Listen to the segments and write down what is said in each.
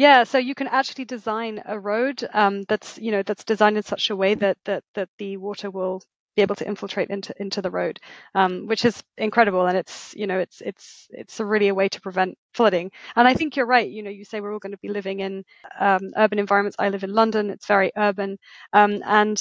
Yeah, so you can actually design a road um, that's you know that's designed in such a way that that that the water will be able to infiltrate into into the road, um, which is incredible. And it's you know it's it's it's really a way to prevent flooding. And I think you're right. You know, you say we're all going to be living in um, urban environments. I live in London. It's very urban, um, and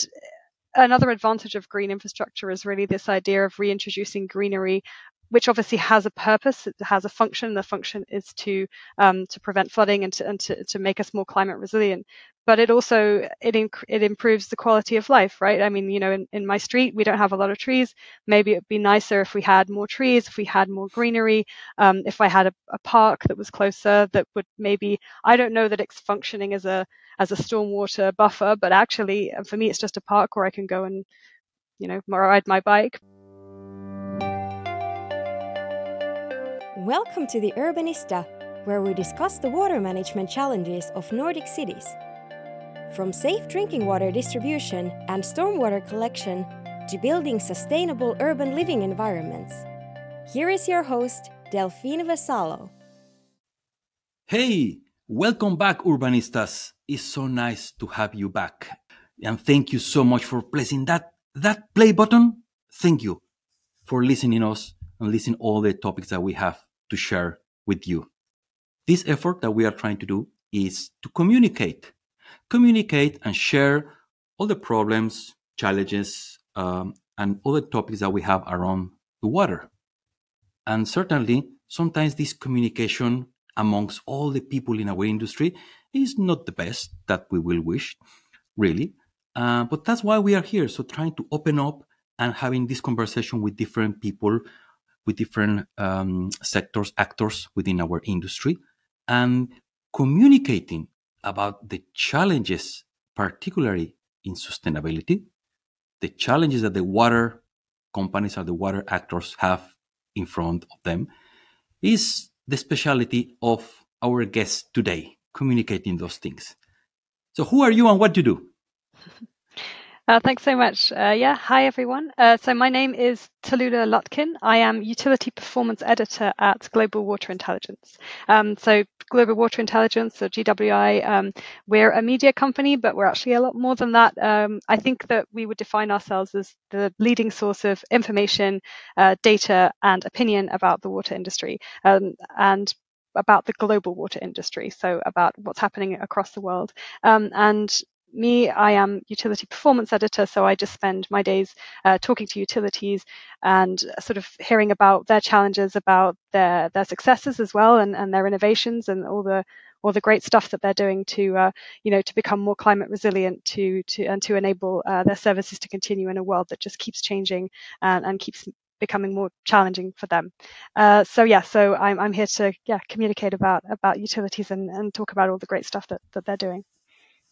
another advantage of green infrastructure is really this idea of reintroducing greenery which obviously has a purpose, it has a function. The function is to um, to prevent flooding and, to, and to, to make us more climate resilient. But it also it inc- it improves the quality of life, right? I mean, you know, in, in my street we don't have a lot of trees. Maybe it'd be nicer if we had more trees, if we had more greenery, um, if I had a, a park that was closer that would maybe I don't know that it's functioning as a as a stormwater buffer, but actually for me it's just a park where I can go and you know ride my bike. Welcome to the Urbanista, where we discuss the water management challenges of Nordic cities. From safe drinking water distribution and stormwater collection to building sustainable urban living environments. Here is your host, Delphine Vassallo. Hey, welcome back, Urbanistas. It's so nice to have you back. And thank you so much for pressing that, that play button. Thank you for listening us and listening all the topics that we have to share with you. This effort that we are trying to do is to communicate, communicate and share all the problems, challenges, um, and all the topics that we have around the water. And certainly, sometimes this communication amongst all the people in our industry is not the best that we will wish, really. Uh, but that's why we are here. So, trying to open up and having this conversation with different people with different um, sectors, actors within our industry, and communicating about the challenges, particularly in sustainability, the challenges that the water companies or the water actors have in front of them, is the specialty of our guest today, communicating those things. So, who are you and what do you do? Uh, thanks so much. Uh, yeah, hi everyone. Uh, so my name is Tallulah Lutkin. I am Utility Performance Editor at Global Water Intelligence. Um, so Global Water Intelligence, or GWI, um, we're a media company, but we're actually a lot more than that. Um, I think that we would define ourselves as the leading source of information, uh, data, and opinion about the water industry. Um, and about the global water industry, so about what's happening across the world. Um, and me, I am utility performance editor, so I just spend my days uh, talking to utilities and sort of hearing about their challenges, about their their successes as well, and, and their innovations and all the all the great stuff that they're doing to uh, you know to become more climate resilient, to to and to enable uh, their services to continue in a world that just keeps changing and, and keeps becoming more challenging for them. Uh, so yeah, so I'm I'm here to yeah communicate about about utilities and, and talk about all the great stuff that, that they're doing.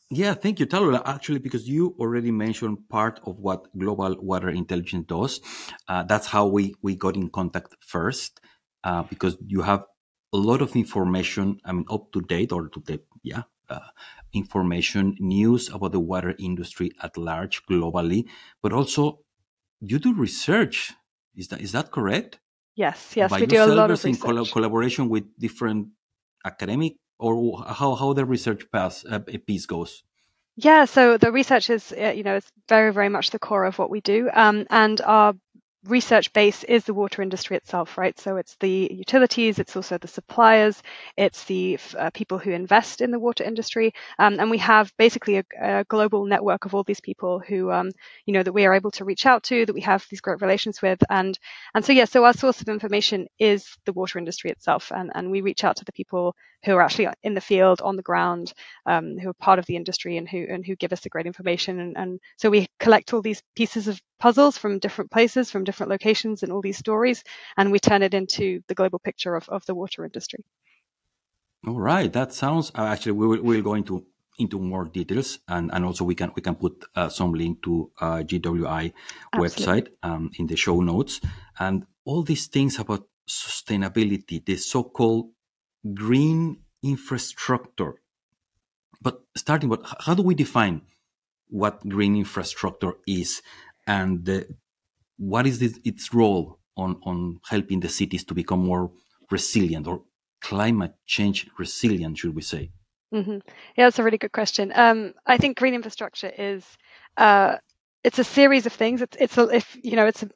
Yeah, thank you, Tallulah. Actually, because you already mentioned part of what Global Water Intelligence does. Uh, that's how we, we got in contact first, uh, because you have a lot of information, I mean, up to date or to the, yeah, uh, information, news about the water industry at large globally, but also you do research. Is that, is that correct? Yes, yes, By we do a lot of research. in collaboration with different academic or how how the research path, uh, piece goes? Yeah, so the research is, uh, you know, it's very, very much the core of what we do. Um, and our research base is the water industry itself, right? So it's the utilities, it's also the suppliers, it's the uh, people who invest in the water industry, um, and we have basically a, a, global network of all these people who, um, you know, that we are able to reach out to, that we have these great relations with, and and so yeah, so our source of information is the water industry itself, and and we reach out to the people who are actually in the field, on the ground, um, who are part of the industry, and who and who give us the great information, and, and so we collect all these pieces of puzzles from different places, from different locations, and all these stories, and we turn it into the global picture of, of the water industry. All right, that sounds uh, actually we will we'll go into into more details, and, and also we can we can put uh, some link to uh, GWI Absolutely. website um, in the show notes, and all these things about sustainability, the so-called green infrastructure. But starting, what how do we define what green infrastructure is? and uh, what is this, its role on, on helping the cities to become more resilient or climate change resilient, should we say? Mm-hmm. Yeah, that's a really good question. Um, I think green infrastructure is uh, it's a series of things. It's it's a, if you know it's a,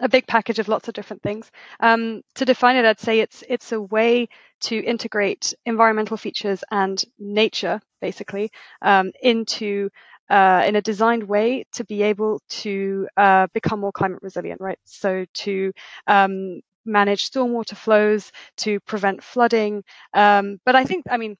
a big package of lots of different things. Um, to define it, I'd say it's it's a way to integrate environmental features and nature, basically, um, into uh, in a designed way to be able to uh, become more climate resilient, right? So to um, manage stormwater flows, to prevent flooding. Um, but I think, I mean,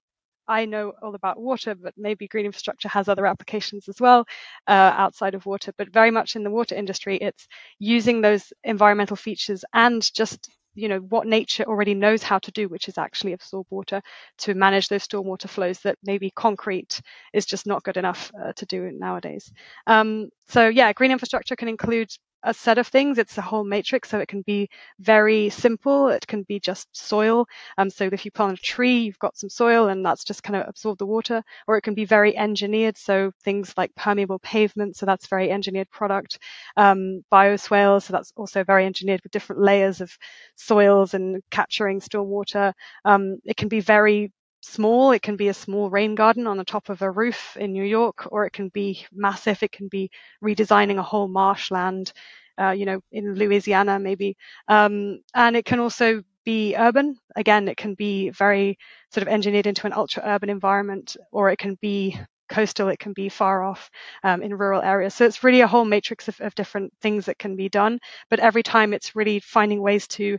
I know all about water, but maybe green infrastructure has other applications as well uh, outside of water. But very much in the water industry, it's using those environmental features and just you know what nature already knows how to do, which is actually absorb water to manage those stormwater flows that maybe concrete is just not good enough uh, to do nowadays. Um, so yeah, green infrastructure can include a set of things. It's a whole matrix, so it can be very simple. It can be just soil. Um, so if you plant a tree, you've got some soil, and that's just kind of absorb the water. Or it can be very engineered, so things like permeable pavement. So that's very engineered product. Um, bioswale, so that's also very engineered with different layers of soils and capturing stormwater. Um, it can be very small. It can be a small rain garden on the top of a roof in New York, or it can be massive. It can be redesigning a whole marshland, uh, you know, in Louisiana maybe. Um, and it can also be urban. Again, it can be very sort of engineered into an ultra urban environment, or it can be coastal, it can be far off um, in rural areas. So it's really a whole matrix of, of different things that can be done. But every time it's really finding ways to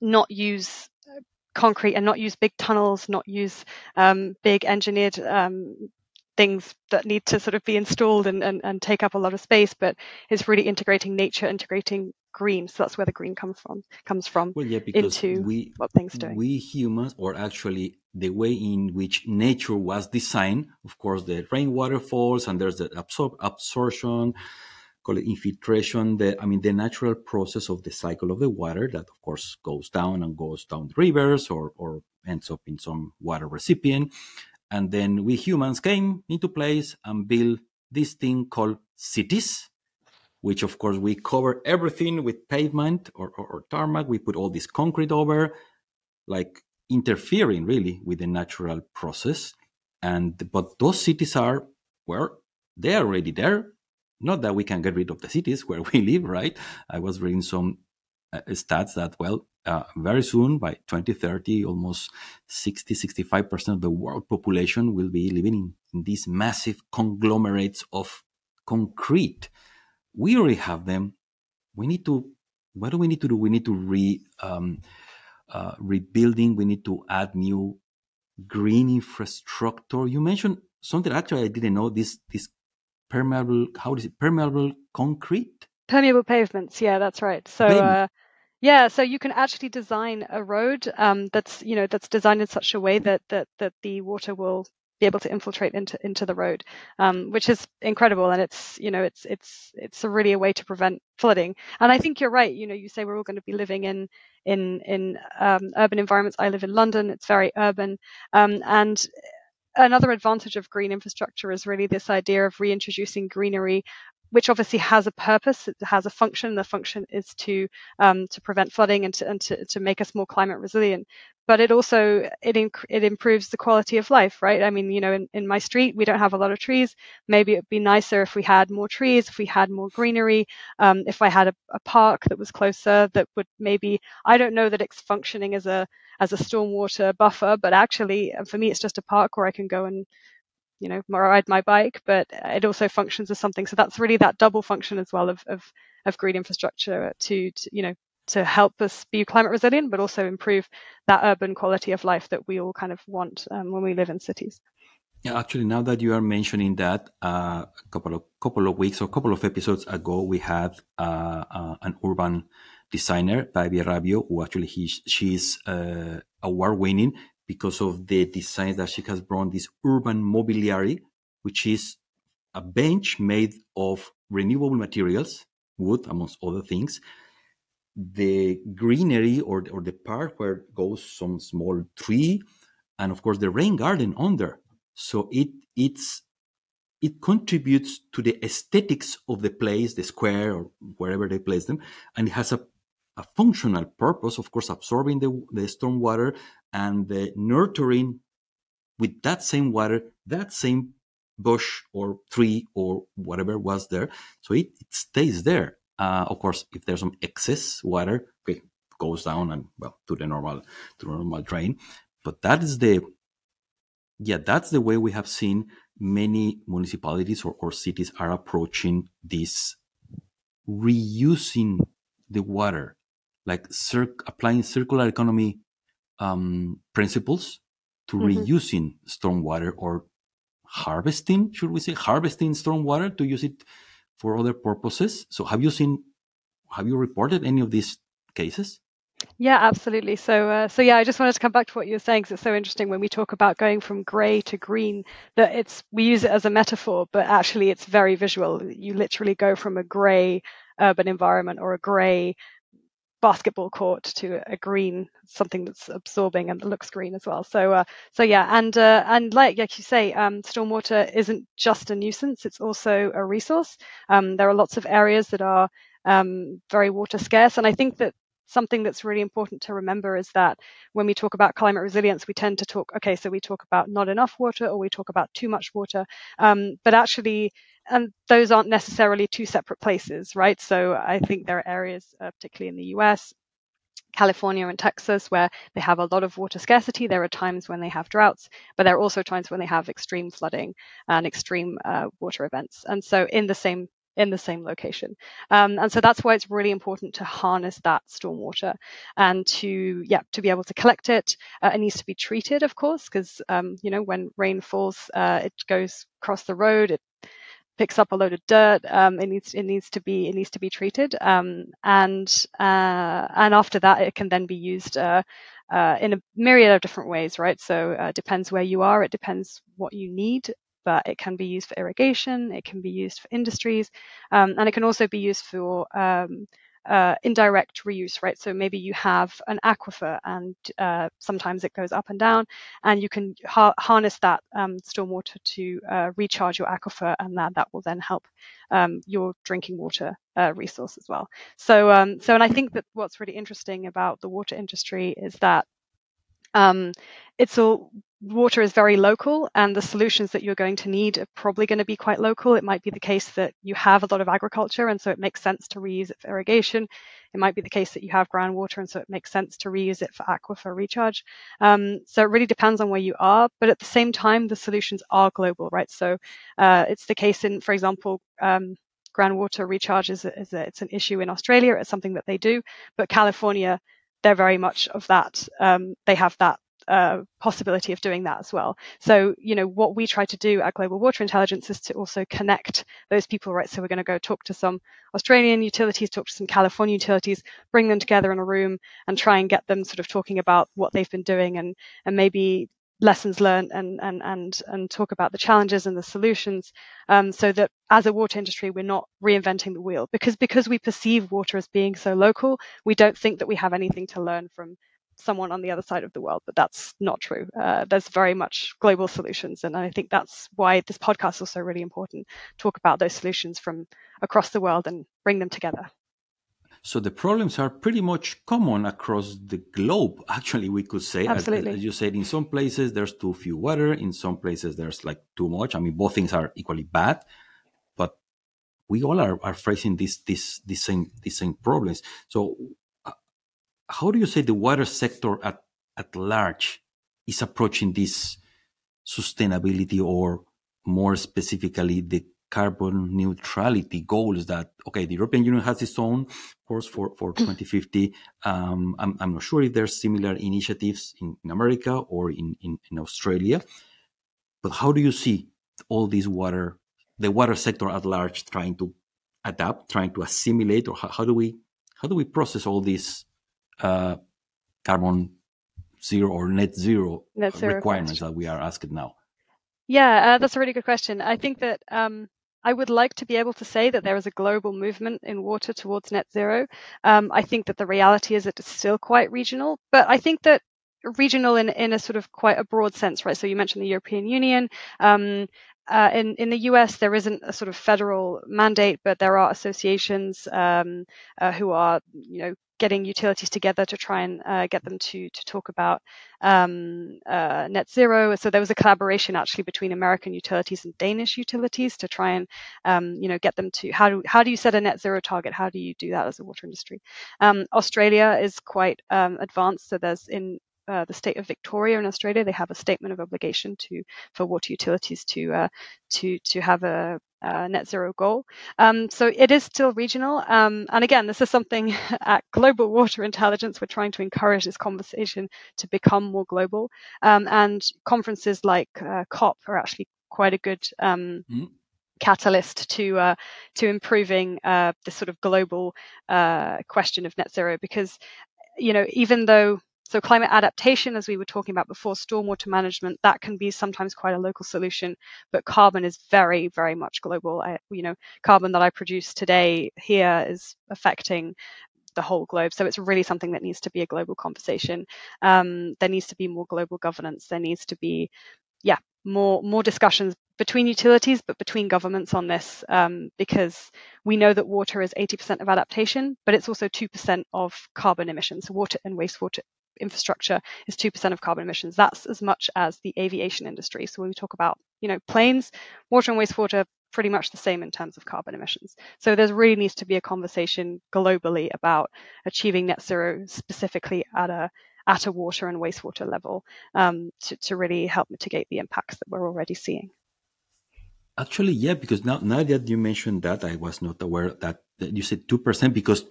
not use concrete and not use big tunnels, not use um, big engineered um, things that need to sort of be installed and, and, and take up a lot of space, but it's really integrating nature, integrating green. So that's where the green comes from. Comes from well, yeah, because into we, what things doing. We humans, or actually the way in which nature was designed. Of course, the rainwater falls, and there's the absor- absorption call it infiltration the i mean the natural process of the cycle of the water that of course goes down and goes down the rivers or or ends up in some water recipient. And then we humans came into place and built this thing called cities which of course we cover everything with pavement or, or, or tarmac. We put all this concrete over like interfering really with the natural process. And but those cities are well they're already there not that we can get rid of the cities where we live, right? I was reading some uh, stats that, well, uh, very soon by 2030, almost 60, 65% of the world population will be living in, in these massive conglomerates of concrete. We already have them. We need to, what do we need to do? We need to re, um, uh, rebuilding. We need to add new green infrastructure. You mentioned something actually I didn't know this, this permeable how is it permeable concrete? Permeable pavements. Yeah that's right. So uh, yeah so you can actually design a road um, that's you know that's designed in such a way that that that the water will be able to infiltrate into into the road um, which is incredible. And it's you know it's it's it's really a way to prevent flooding. And i think you're right. You know you say we're all going to be living in in in um, urban environments. I live in london. It's very urban. Um, and another advantage of green infrastructure is really this idea of reintroducing greenery which obviously has a purpose, it has a function. The function is to um, to prevent flooding and, to, and to, to make us more climate resilient. But it also it inc- it improves the quality of life, right? I mean, you know, in, in my street we don't have a lot of trees. Maybe it'd be nicer if we had more trees, if we had more greenery, um, if I had a, a park that was closer that would maybe I don't know that it's functioning as a as a stormwater buffer, but actually for me it's just a park where I can go and you know ride my bike but it also functions as something. So that's really that double function as well of of, of green infrastructure to, to you know to help us be climate resilient but also improve that urban quality of life that we all kind of want um, when we live in cities. Yeah, actually, now that you are mentioning that, uh, a couple of couple of weeks or a couple of episodes ago, we had uh, uh, an urban designer, Baby Rabio, who actually he, she's uh, award winning because of the design that she has brought this urban mobiliary, which is a bench made of renewable materials, wood, amongst other things. The greenery or, or the part where goes some small tree, and of course the rain garden under. So it it's it contributes to the aesthetics of the place, the square or wherever they place them, and it has a a functional purpose, of course, absorbing the, the storm water and the nurturing with that same water, that same bush or tree or whatever was there. So it, it stays there. Uh, of course, if there's some excess water, okay, goes down and well to the normal to the normal drain. But that is the yeah, that's the way we have seen many municipalities or, or cities are approaching this reusing the water, like cir- applying circular economy um, principles to mm-hmm. reusing stormwater or harvesting, should we say, harvesting stormwater to use it for other purposes. So, have you seen, have you reported any of these cases? Yeah, absolutely. So, uh, so yeah, I just wanted to come back to what you were saying because it's so interesting when we talk about going from grey to green. That it's we use it as a metaphor, but actually it's very visual. You literally go from a grey urban environment or a grey basketball court to a green something that's absorbing and looks green as well so uh, so yeah and uh, and like like you say um, stormwater isn't just a nuisance it's also a resource um, there are lots of areas that are um, very water scarce and i think that something that's really important to remember is that when we talk about climate resilience, we tend to talk, okay, so we talk about not enough water or we talk about too much water. Um, but actually, and those aren't necessarily two separate places, right? So I think there are areas, uh, particularly in the US, California and Texas, where they have a lot of water scarcity. There are times when they have droughts, but there are also times when they have extreme flooding and extreme uh, water events. And so, in the same in the same location. Um, and so that's why it's really important to harness that stormwater and to, yeah, to be able to collect it. Uh, it needs to be treated, of course, because, um, you know, when rain falls, uh, it goes across the road, it picks up a load of dirt. Um, it needs it needs to be it needs to be treated, um, and uh, and after that, it can then be used uh, uh, in a myriad of different ways, right? So uh, it depends where you are. It depends what you need but it can be used for irrigation, it can be used for industries, um, and it can also be used for um, uh, indirect reuse, right? So maybe you have an aquifer and uh, sometimes it goes up and down, and you can ha- harness that um, stormwater to uh, recharge your aquifer, and that, that will then help um, your drinking water uh, resource as well. So, um, so, and I think that what's really interesting about the water industry is that um, it's all water is very local and the solutions that you're going to need are probably going to be quite local. It might be the case that you have a lot of agriculture and so it makes sense to reuse it for irrigation. It might be the case that you have groundwater and so it makes sense to reuse it for aquifer recharge. Um, so it really depends on where you are, but at the same time, the solutions are global, right? So uh, it's the case in, for example, um, groundwater recharge is, is a, it's an issue in Australia. It's something that they do, but California, they're very much of that. Um, they have that uh, possibility of doing that as well. So, you know, what we try to do at Global Water Intelligence is to also connect those people, right? So we're going to go talk to some Australian utilities, talk to some California utilities, bring them together in a room and try and get them sort of talking about what they've been doing and, and maybe lessons learned and and and and talk about the challenges and the solutions um, so that as a water industry we're not reinventing the wheel because because we perceive water as being so local we don't think that we have anything to learn from someone on the other side of the world, but that's not true. Uh, there's very much global solutions, and I think that's why this podcast is also really important. Talk about those solutions from across the world and bring them together. So the problems are pretty much common across the globe. Actually, we could say, Absolutely. As, as you said, in some places there's too few water, in some places there's like too much. I mean, both things are equally bad, but we all are, are facing these these these same these same problems. So how do you say the water sector at, at large is approaching this sustainability or more specifically the carbon neutrality goals that okay the european union has its own course for for 2050 um, I'm, I'm not sure if there's similar initiatives in, in america or in, in, in australia but how do you see all these water the water sector at large trying to adapt trying to assimilate or how, how do we how do we process all these uh, carbon zero or net zero, net zero requirements question. that we are asking now? Yeah, uh, that's a really good question. I think that um, I would like to be able to say that there is a global movement in water towards net zero. Um, I think that the reality is it's still quite regional, but I think that regional in, in a sort of quite a broad sense, right? So you mentioned the European Union. Um, uh, in in the US, there isn't a sort of federal mandate, but there are associations um, uh, who are, you know, getting utilities together to try and uh, get them to to talk about um, uh, net zero. So there was a collaboration actually between American utilities and Danish utilities to try and um, you know get them to how do how do you set a net zero target? How do you do that as a water industry? Um, Australia is quite um, advanced. So there's in uh, the state of Victoria in Australia, they have a statement of obligation to for water utilities to uh, to to have a, a net zero goal. Um, so it is still regional, um, and again, this is something at Global Water Intelligence we're trying to encourage this conversation to become more global. Um, and conferences like uh, COP are actually quite a good. Mm-hmm catalyst to uh, to improving uh, this sort of global uh, question of net zero because you know even though so climate adaptation, as we were talking about before, stormwater management, that can be sometimes quite a local solution, but carbon is very, very much global. I, you know, carbon that I produce today here is affecting the whole globe. So it's really something that needs to be a global conversation. Um, there needs to be more global governance. There needs to be, yeah, more more discussions between utilities, but between governments on this, um, because we know that water is 80% of adaptation, but it's also 2% of carbon emissions. So Water and wastewater infrastructure is 2% of carbon emissions. That's as much as the aviation industry. So when we talk about, you know, planes, water and wastewater, pretty much the same in terms of carbon emissions. So there really needs to be a conversation globally about achieving net zero specifically at a at a water and wastewater level um, to, to really help mitigate the impacts that we're already seeing. Actually, yeah, because now, now that you mentioned that, I was not aware that, that you said 2% because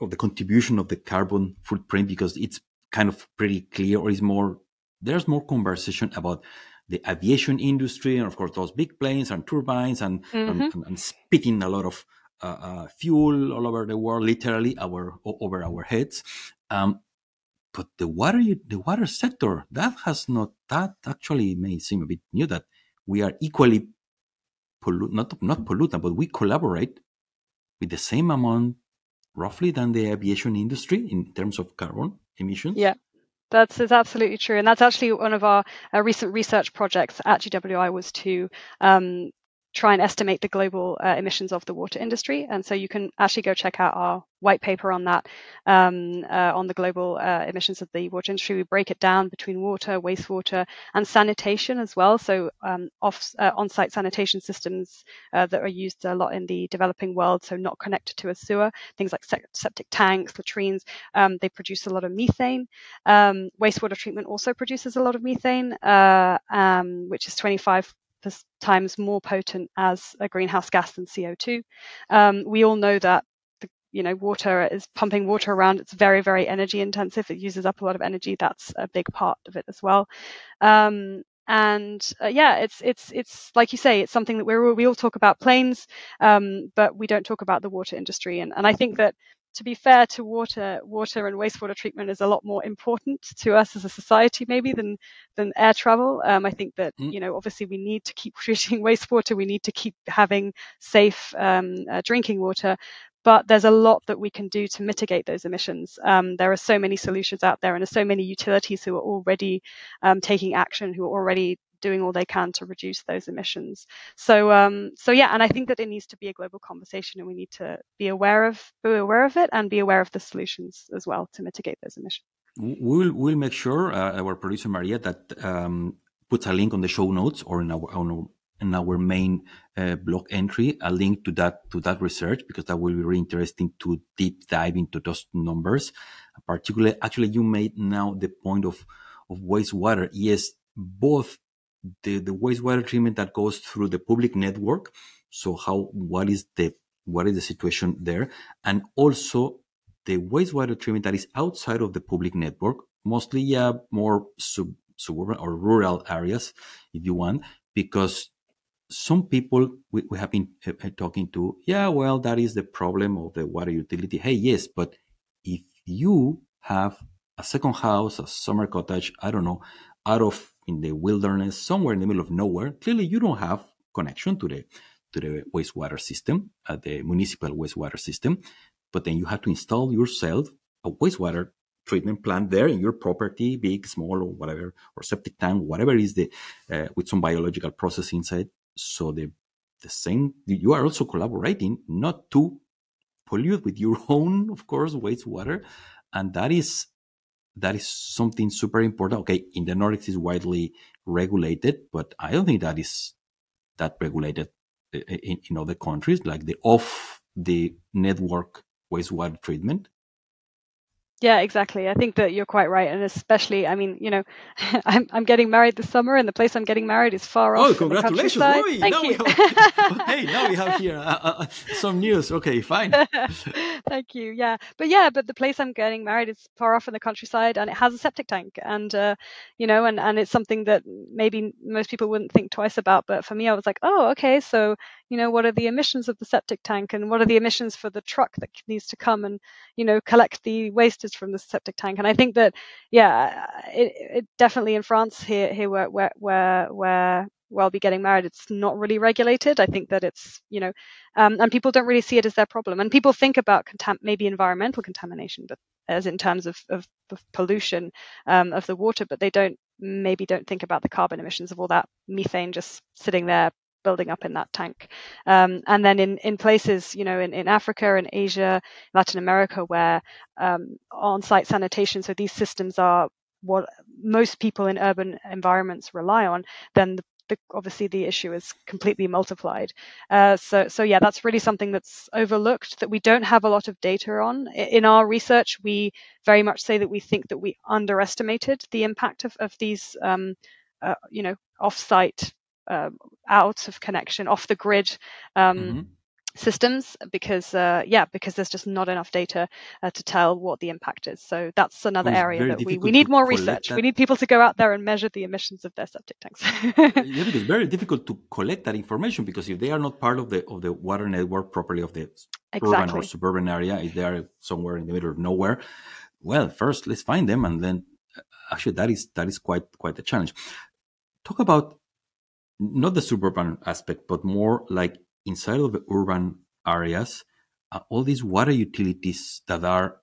of the contribution of the carbon footprint because it's kind of pretty clear or is more there's more conversation about the aviation industry and of course those big planes and turbines and mm-hmm. and, and, spitting a lot of uh, uh, fuel all over the world literally our over our heads um, but the water the water sector that has not that actually may seem a bit new that we are equally pollu- not not pollutant but we collaborate with the same amount roughly than the aviation industry in terms of carbon emissions? Yeah. That's absolutely true, and that's actually one of our uh, recent research projects at GWI was to um, try and estimate the global uh, emissions of the water industry. And so you can actually go check out our white paper on that, um, uh, on the global uh, emissions of the water industry. We break it down between water, wastewater, and sanitation as well. So um, off, uh, on-site sanitation systems uh, that are used a lot in the developing world, so not connected to a sewer, things like septic tanks, latrines, um, they produce a lot of methane. Um, wastewater treatment also produces a lot of methane, uh, um, which is 25 times more potent as a greenhouse gas than CO2. Um, we all know that the, you know water is pumping water around. It's very very energy intensive. It uses up a lot of energy. That's a big part of it as well. Um, and uh, yeah, it's it's it's like you say, it's something that we we all talk about planes, um, but we don't talk about the water industry. And and I think that to be fair to water, water and wastewater treatment is a lot more important to us as a society, maybe than than air travel. Um, I think that mm. you know, obviously, we need to keep treating wastewater. We need to keep having safe um, uh, drinking water. But there's a lot that we can do to mitigate those emissions. Um, there are so many solutions out there, and there's so many utilities who are already um, taking action, who are already doing all they can to reduce those emissions. So um, so yeah, and I think that it needs to be a global conversation, and we need to be aware of be aware of it and be aware of the solutions as well to mitigate those emissions. We'll we'll make sure uh, our producer Maria that um, puts a link on the show notes or in our, on our in our main uh, blog entry a link to that to that research because that will be really interesting to deep dive into those numbers particularly actually you made now the point of of wastewater yes both the, the wastewater treatment that goes through the public network. So how what is the what is the situation there? And also the wastewater treatment that is outside of the public network, mostly yeah, more sub, suburban or rural areas, if you want, because some people we, we have been uh, talking to, yeah, well, that is the problem of the water utility. Hey, yes, but if you have a second house, a summer cottage, I don't know, out of in the wilderness, somewhere in the middle of nowhere, clearly you don't have connection to the to the wastewater system, uh, the municipal wastewater system. But then you have to install yourself a wastewater treatment plant there in your property, big, small, or whatever, or septic tank, whatever is the uh, with some biological process inside. So the the same you are also collaborating not to pollute with your own, of course, wastewater, and that is that is something super important. Okay, in the Nordics is widely regulated, but I don't think that is that regulated eh, eh, in, in other countries, like the off the network wastewater treatment. Yeah, exactly. I think that you're quite right, and especially, I mean, you know, I'm I'm getting married this summer, and the place I'm getting married is far oh, off. Oh, congratulations! Oi, Thank now you. Have, hey, now we have here uh, uh, uh some news. Okay, fine. Thank you. Yeah, but yeah, but the place I'm getting married is far off in the countryside, and it has a septic tank, and uh, you know, and and it's something that maybe most people wouldn't think twice about, but for me, I was like, oh, okay, so you know, what are the emissions of the septic tank, and what are the emissions for the truck that needs to come and you know collect the waste from the septic tank. And I think that, yeah, it, it definitely in France here, here where, where, where, where well be getting married. It's not really regulated. I think that it's you know um, and people don't really see it as their problem. And people think about contam- maybe environmental contamination but as in terms of, of, of pollution um, of the water but they don't maybe don't think about the carbon emissions of all that methane just sitting there building up in that tank. Um, and then in, in places, you know, in, in Africa and Asia, Latin America, where um, on site sanitation, so these systems are what most people in urban environments rely on, then the, the, obviously the issue is completely multiplied. Uh, so, so yeah, that's really something that's overlooked that we don't have a lot of data on. In our research, we very much say that we think that we underestimated the impact of, of these, um, uh, you know, off-site uh, out of connection, off the grid um, mm-hmm. systems, because uh, yeah, because there's just not enough data uh, to tell what the impact is. So that's another area that we, we need more research. That. We need people to go out there and measure the emissions of their septic tanks. yeah, because it's very difficult to collect that information because if they are not part of the of the water network properly of the exactly. urban or suburban area, if they are somewhere in the middle of nowhere, well, first let's find them and then uh, actually that is that is quite quite a challenge talk about not the suburban aspect, but more like inside of the urban areas, uh, all these water utilities that are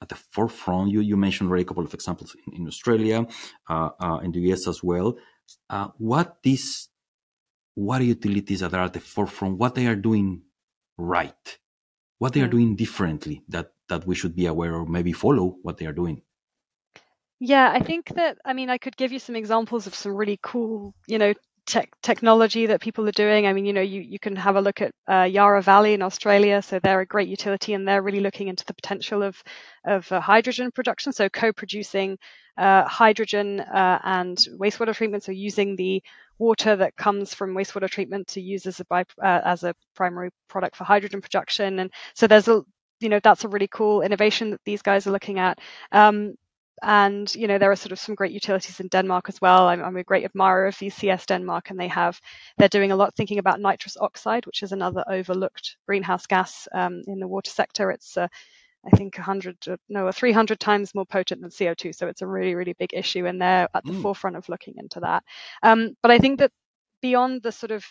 at the forefront. You, you mentioned already a couple of examples in, in Australia, uh, uh, in the US as well. Uh, what these water utilities that are at the forefront, what they are doing right, what they are hmm. doing differently that, that we should be aware or maybe follow what they are doing. Yeah, I think that I mean I could give you some examples of some really cool, you know, tech, technology that people are doing. I mean, you know, you, you can have a look at uh, Yarra Valley in Australia. So they're a great utility and they're really looking into the potential of, of uh, hydrogen production. So co-producing uh, hydrogen uh, and wastewater treatment. So using the water that comes from wastewater treatment to use as a, uh, as a primary product for hydrogen production. And so there's a, you know, that's a really cool innovation that these guys are looking at. Um, and you know there are sort of some great utilities in Denmark as well. I'm, I'm, a great admirer of VCS Denmark, and they have they're doing a lot thinking about nitrous oxide, which is another overlooked greenhouse gas um, in the water sector. It's uh, I think 100 no 300 times more potent than CO2, so it's a really really big issue, and they're at the mm. forefront of looking into that. Um, but I think that beyond the sort of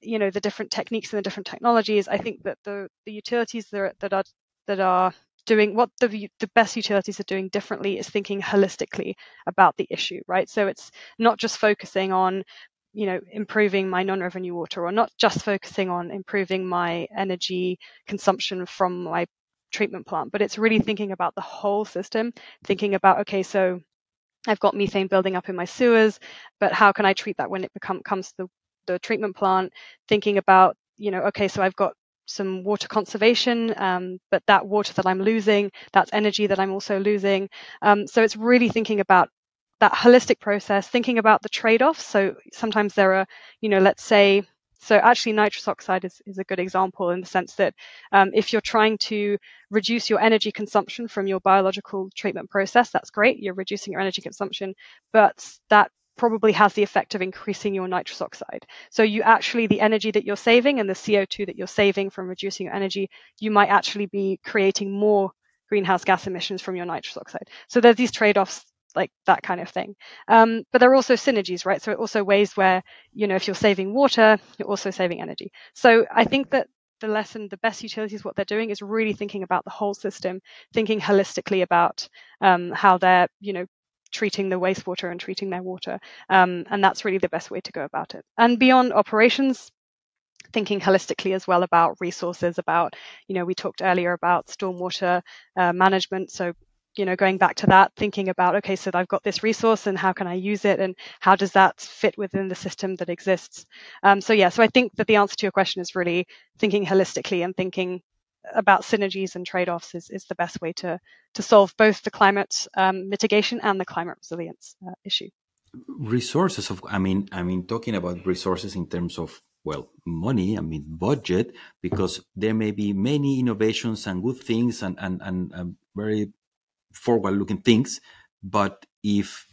you know the different techniques and the different technologies, I think that the the utilities that are, that are that are doing what the the best utilities are doing differently is thinking holistically about the issue right so it's not just focusing on you know improving my non-revenue water or not just focusing on improving my energy consumption from my treatment plant but it's really thinking about the whole system thinking about okay so I've got methane building up in my sewers, but how can I treat that when it become, comes to the, the treatment plant? Thinking about, you know, okay, so I've got some water conservation, um, but that water that I'm losing, that's energy that I'm also losing. Um, so it's really thinking about that holistic process, thinking about the trade-offs. So sometimes there are, you know, let's say, so actually nitrous oxide is, is a good example in the sense that um, if you're trying to reduce your energy consumption from your biological treatment process, that's great. You're reducing your energy consumption, but that probably has the effect of increasing your nitrous oxide. So you actually, the energy that you're saving and the CO2 that you're saving from reducing your energy, you might actually be creating more greenhouse gas emissions from your nitrous oxide. So there's these trade-offs like that kind of thing. Um, but there are also synergies, right? So also ways where, you know, if you're saving water, you're also saving energy. So I think that the lesson, the best utilities, what they're doing is really thinking about the whole system, thinking holistically about um, how they're, you know, treating the wastewater and treating their water. Um, and that's really the best way to go about it. And beyond operations, thinking holistically as well about resources about you know we talked earlier about stormwater uh, management so you know going back to that thinking about okay so i've got this resource and how can i use it and how does that fit within the system that exists um, so yeah so i think that the answer to your question is really thinking holistically and thinking about synergies and trade-offs is, is the best way to to solve both the climate um, mitigation and the climate resilience uh, issue. Resources of i mean i mean talking about resources in terms of well money i mean budget because there may be many innovations and good things and and, and, and very forward looking things but if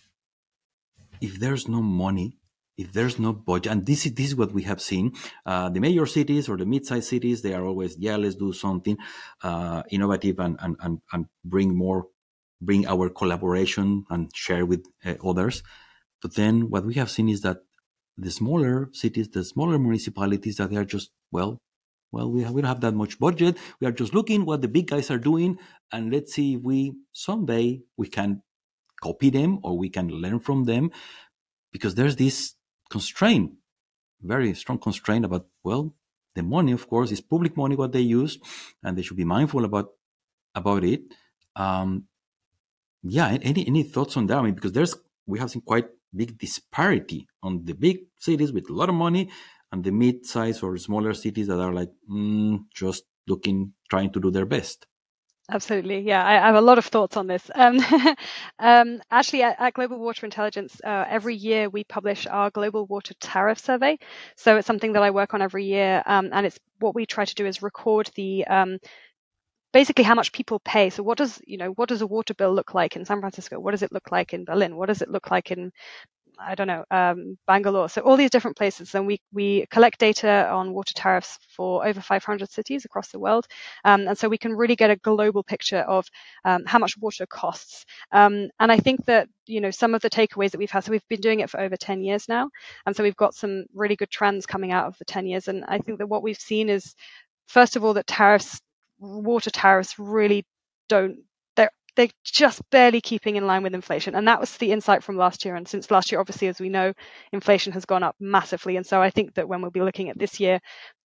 if there's no money if there's no budget and this is this is what we have seen. Uh, the major cities or the mid-sized cities they are always yeah let's do something uh, innovative and, and and and bring more bring our collaboration and share with uh, others. But then what we have seen is that the smaller cities the smaller municipalities that they are just well well, we, have, we don't have that much budget. We are just looking what the big guys are doing, and let's see if we someday we can copy them or we can learn from them, because there's this constraint, very strong constraint about well, the money, of course, is public money what they use, and they should be mindful about about it. Um, yeah, any any thoughts on that? I mean, because there's we have seen quite big disparity on the big cities with a lot of money and the mid-size or smaller cities that are like mm, just looking trying to do their best Absolutely, yeah. I, have a lot of thoughts on this. Um, um, actually, at, at, Global Water Intelligence, uh, every year we publish our Global Water Tariff Survey. So it's something that I work on every year, um, and it's what we try to do is record the um, basically how much people pay. So what does you know what does a water bill look like in San Francisco? What does it look like in Berlin? What does it look like in I don't know, um, Bangalore. So all these different places. And we, we collect data on water tariffs for over 500 cities across the world. Um, and so we can really get a global picture of um, how much water costs. Um, and I think that, you know, some of the takeaways that we've had, so we've been doing it for over 10 years now. And so we've got some really good trends coming out of the 10 years. And I think that what we've seen is, first of all, that tariffs, water tariffs really don't they're just barely keeping in line with inflation. And that was the insight from last year. And since last year, obviously, as we know, inflation has gone up massively. And so I think that when we'll be looking at this year,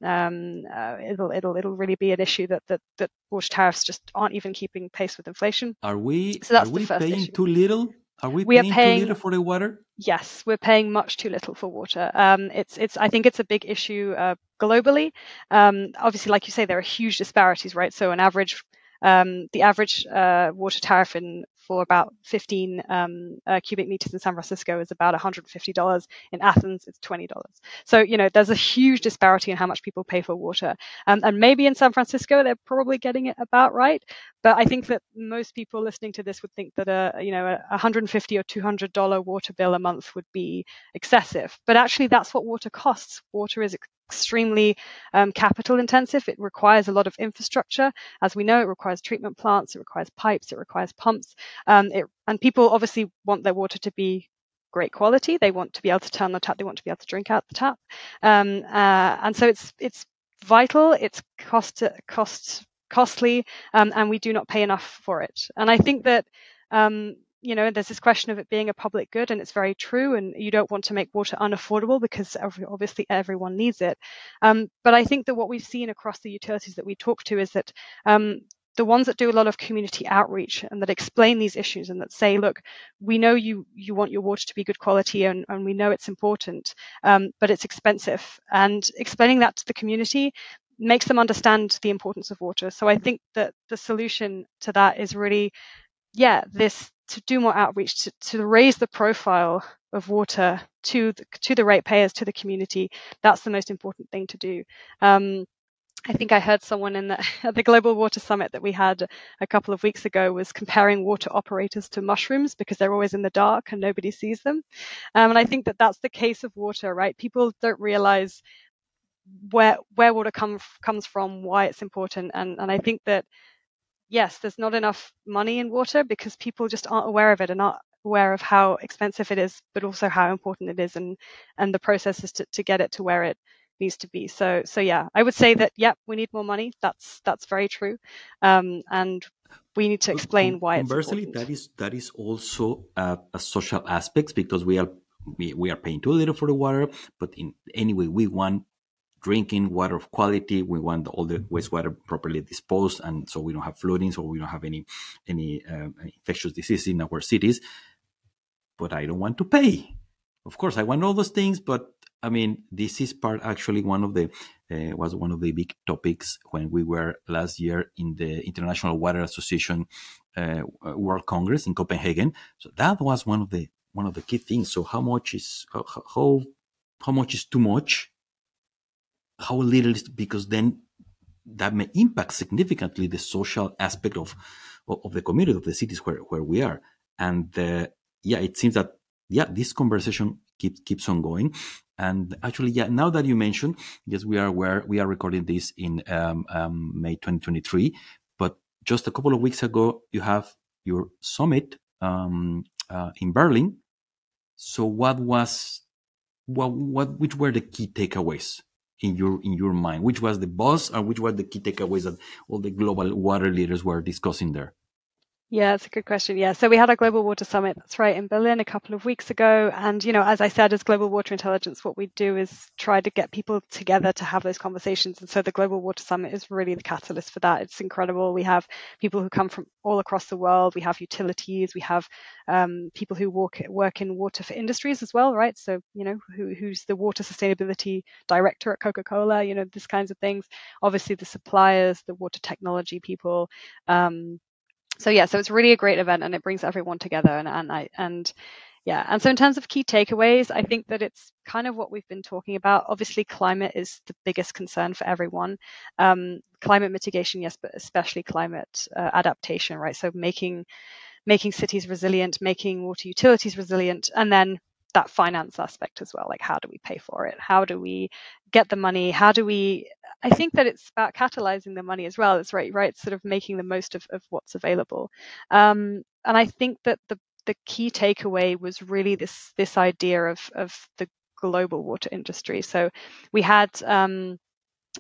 um, uh, it'll it'll it'll really be an issue that that that water tariffs just aren't even keeping pace with inflation. Are we so are we paying issue. too little? Are we, we paying, are paying too little for the water? Yes, we're paying much too little for water. Um, it's it's I think it's a big issue uh, globally. Um, obviously, like you say, there are huge disparities, right? So an average um, the average uh, water tariff in for about 15 um, uh, cubic meters in San Francisco is about $150. In Athens, it's $20. So, you know, there's a huge disparity in how much people pay for water. Um, and maybe in San Francisco, they're probably getting it about right. But I think that most people listening to this would think that a, you know, a 150 or $200 water bill a month would be excessive. But actually, that's what water costs. Water is extremely um, capital intensive. It requires a lot of infrastructure. As we know, it requires treatment plants, it requires pipes, it requires pumps. Um, it, and people obviously want their water to be great quality. They want to be able to turn the tap. They want to be able to drink out the tap. Um, uh, and so it's it's vital. It's cost cost costly, um, and we do not pay enough for it. And I think that um, you know, there's this question of it being a public good, and it's very true. And you don't want to make water unaffordable because obviously everyone needs it. Um, but I think that what we've seen across the utilities that we talk to is that um, the ones that do a lot of community outreach and that explain these issues and that say, look, we know you you want your water to be good quality and, and we know it's important, um, but it's expensive. And explaining that to the community makes them understand the importance of water. So I think that the solution to that is really, yeah, this to do more outreach to, to raise the profile of water to the, to the ratepayers to the community that's the most important thing to do um, I think I heard someone in the, at the Global Water Summit that we had a couple of weeks ago was comparing water operators to mushrooms because they're always in the dark and nobody sees them. Um, and I think that that's the case of water, right? People don't realize where where water come, comes from, why it's important, and and I think that yes, there's not enough money in water because people just aren't aware of it and not aware of how expensive it is, but also how important it is and and the processes to, to get it to where it needs to be. So so yeah, I would say that yeah, we need more money. That's that's very true, um, and we need to explain why. Conversely, that is that is also a, a social aspect because we are we, we are paying too little for the water, but in anyway we want drinking water of quality. We want all the wastewater properly disposed, and so we don't have flooding, so we don't have any any uh, infectious disease in our cities. But I don't want to pay. Of course, I want all those things, but I mean, this is part actually one of the uh, was one of the big topics when we were last year in the International Water Association uh, World Congress in Copenhagen. So that was one of the one of the key things. So how much is how how, how much is too much? How little is because then that may impact significantly the social aspect of of the community of the cities where, where we are. And uh, yeah, it seems that yeah, this conversation keeps keeps on going. And actually, yeah, now that you mentioned, yes, we are aware we are recording this in um, um, May 2023, but just a couple of weeks ago, you have your summit um, uh, in Berlin. So, what was what what which were the key takeaways in your in your mind? Which was the buzz, and which were the key takeaways that all the global water leaders were discussing there? Yeah, it's a good question. Yeah, so we had our Global Water Summit, that's right, in Berlin a couple of weeks ago. And, you know, as I said, as Global Water Intelligence, what we do is try to get people together to have those conversations. And so the Global Water Summit is really the catalyst for that. It's incredible. We have people who come from all across the world. We have utilities. We have um, people who work, work in water for industries as well, right? So, you know, who, who's the water sustainability director at Coca Cola, you know, these kinds of things. Obviously, the suppliers, the water technology people. Um, so yeah, so it's really a great event and it brings everyone together and and I and yeah, and so in terms of key takeaways, I think that it's kind of what we've been talking about. Obviously, climate is the biggest concern for everyone. Um, climate mitigation, yes, but especially climate uh, adaptation, right? So making making cities resilient, making water utilities resilient, and then that finance aspect as well like how do we pay for it how do we get the money how do we i think that it's about catalyzing the money as well it's right right sort of making the most of, of what's available um, and i think that the the key takeaway was really this this idea of of the global water industry so we had um,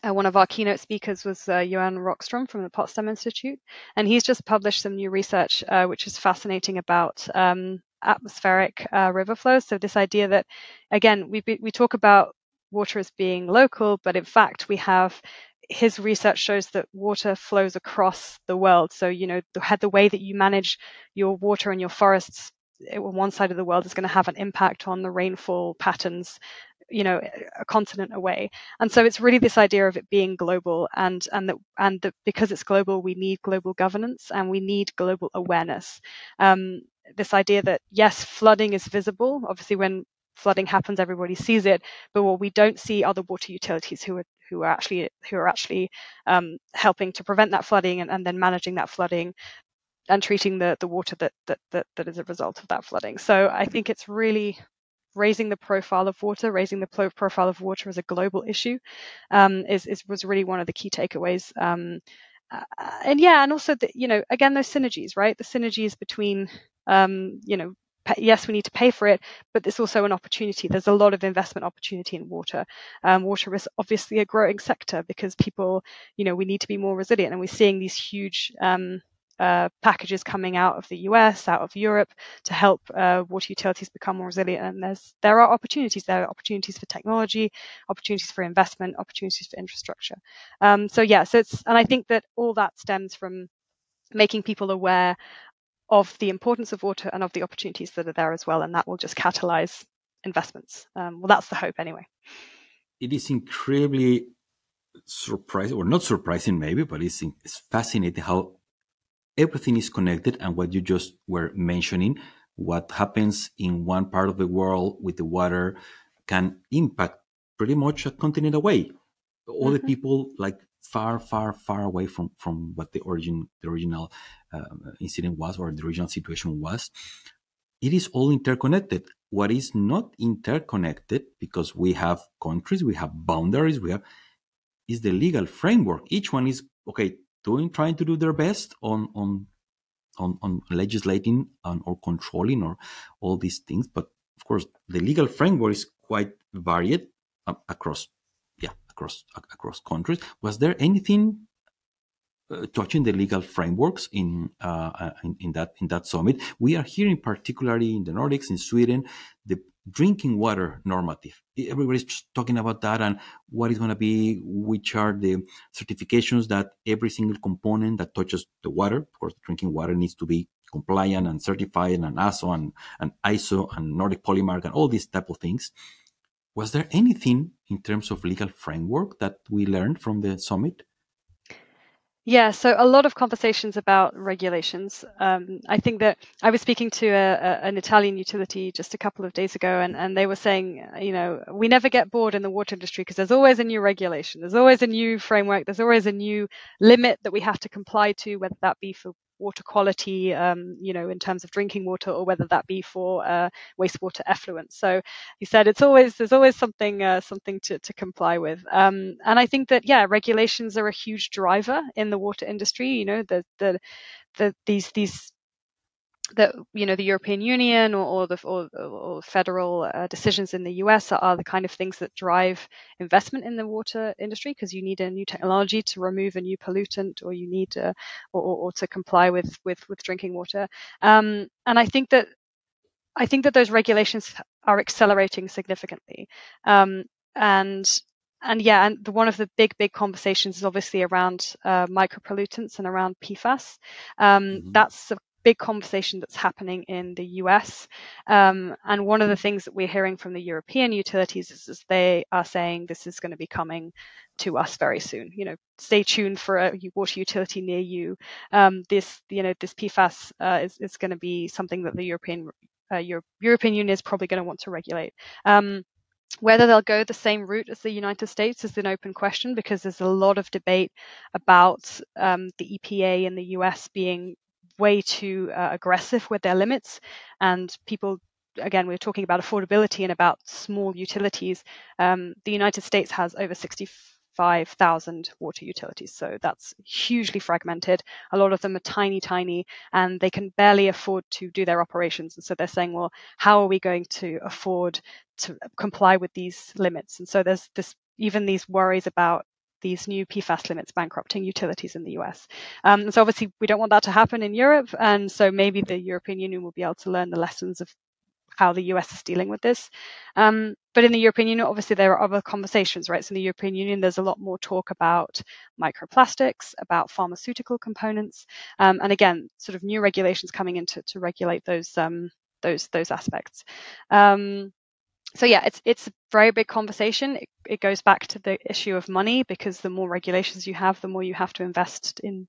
uh, one of our keynote speakers was uh, Johan Rockström from the Potsdam Institute, and he's just published some new research uh, which is fascinating about um, atmospheric uh, river flows. So this idea that, again, we we talk about water as being local, but in fact we have his research shows that water flows across the world. So you know the, the way that you manage your water and your forests on one side of the world is going to have an impact on the rainfall patterns you know a continent away. And so it's really this idea of it being global and and that and that because it's global we need global governance and we need global awareness. Um, this idea that yes flooding is visible. Obviously when flooding happens everybody sees it but what we don't see are the water utilities who are who are actually who are actually um, helping to prevent that flooding and, and then managing that flooding and treating the the water that, that that that is a result of that flooding so i think it's really raising the profile of water, raising the profile of water as a global issue, um, is, is, was really one of the key takeaways. Um, uh, and yeah, and also the, you know again those synergies, right? The synergies between um, you know yes, we need to pay for it, but there's also an opportunity. There's a lot of investment opportunity in water. Um, water is obviously a growing sector because people, you know, we need to be more resilient, and we're seeing these huge um, uh, packages coming out of the US, out of Europe, to help uh, water utilities become more resilient. And there's there are opportunities. There are opportunities for technology, opportunities for investment, opportunities for infrastructure. Um, so yeah, so it's and I think that all that stems from making people aware of the importance of water and of the opportunities that are there as well, and that will just catalyze investments. Um, well, that's the hope anyway. It is incredibly surprising, or not surprising maybe, but it's, it's fascinating how everything is connected and what you just were mentioning what happens in one part of the world with the water can impact pretty much a continent away all mm-hmm. the people like far far far away from from what the origin the original uh, incident was or the original situation was. It is all interconnected. What is not interconnected because we have countries we have boundaries we have is the legal framework. Each one is okay doing trying to do their best on on on, on legislating and, or controlling or all these things but of course the legal framework is quite varied um, across across across countries was there anything uh, touching the legal frameworks in, uh, uh, in, in that in that summit we are hearing particularly in the nordics in sweden the drinking water normative. Everybody's talking about that and what is going to be, which are the certifications that every single component that touches the water, of course, drinking water needs to be compliant and certified and ASO and, and ISO and Nordic Polymark and all these type of things. Was there anything in terms of legal framework that we learned from the summit? Yeah, so a lot of conversations about regulations. Um, I think that I was speaking to a, a, an Italian utility just a couple of days ago, and, and they were saying, you know, we never get bored in the water industry because there's always a new regulation, there's always a new framework, there's always a new limit that we have to comply to, whether that be for water quality, um, you know, in terms of drinking water, or whether that be for uh, wastewater effluent. So he said it's always there's always something uh, something to, to comply with. Um, and I think that yeah, regulations are a huge driver in the water industry. You know, the the, the these these that you know the European Union or, or the or, or federal uh, decisions in the US are, are, the kind of things that drive investment in the water industry because you need a new technology to remove a new pollutant or you need to, or, or, to comply with with with drinking water. Um, and I think that I think that those regulations are accelerating significantly. Um, and and yeah, and the, one of the big, big conversations is obviously around uh, micropollutants and around PFAS. Um, mm-hmm. That's a big conversation that's happening in the US. Um, and one of the things that we're hearing from the European utilities is, is they are saying this is going to be coming to us very soon. You know, stay tuned for a water utility near you. Um, this, you know, this PFAS uh, is, is going to be something that the European uh, Euro- European Union is probably going to want to regulate. Um, whether they'll go the same route as the United States is an open question because there's a lot of debate about um, the EPA in the US being way too uh, aggressive with their limits, and people again, we're talking about affordability and about small utilities. Um, the United States has over 65,000 water utilities, so that's hugely fragmented. A lot of them are tiny, tiny, and they can barely afford to do their operations. And so they're saying, well, how are we going to afford to comply with these limits? And so there's this even these worries about these new PFAS limits bankrupting utilities in the US. Um, so obviously we don't want that to happen in Europe, and so maybe the European Union will be able to learn the lessons of how the US is dealing with this. Um, but in the European Union, obviously there are other conversations, right? So in the European Union, there's a lot more talk about microplastics, about pharmaceutical components, um, and again, sort of new regulations coming in to, to regulate those um, those those aspects. Um, so yeah, it's it's a very big conversation. It, it, goes back to the issue of money because the more regulations you have, the more you have to invest in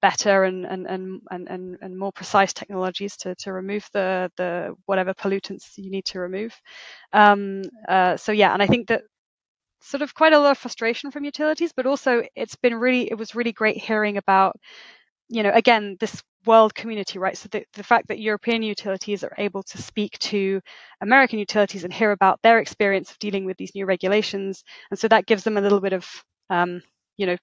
better and and and and, and more precise technologies to, to remove the the whatever pollutants you need to remove. Um, uh, so yeah, and I think that sort of quite a lot of frustration from utilities, but also it's been really it was really great hearing about you know again this world community, right? So the, the fact that European utilities are able to speak to American utilities and hear about their experience of dealing with these new regulations, and so that gives them a little bit of, um, you know,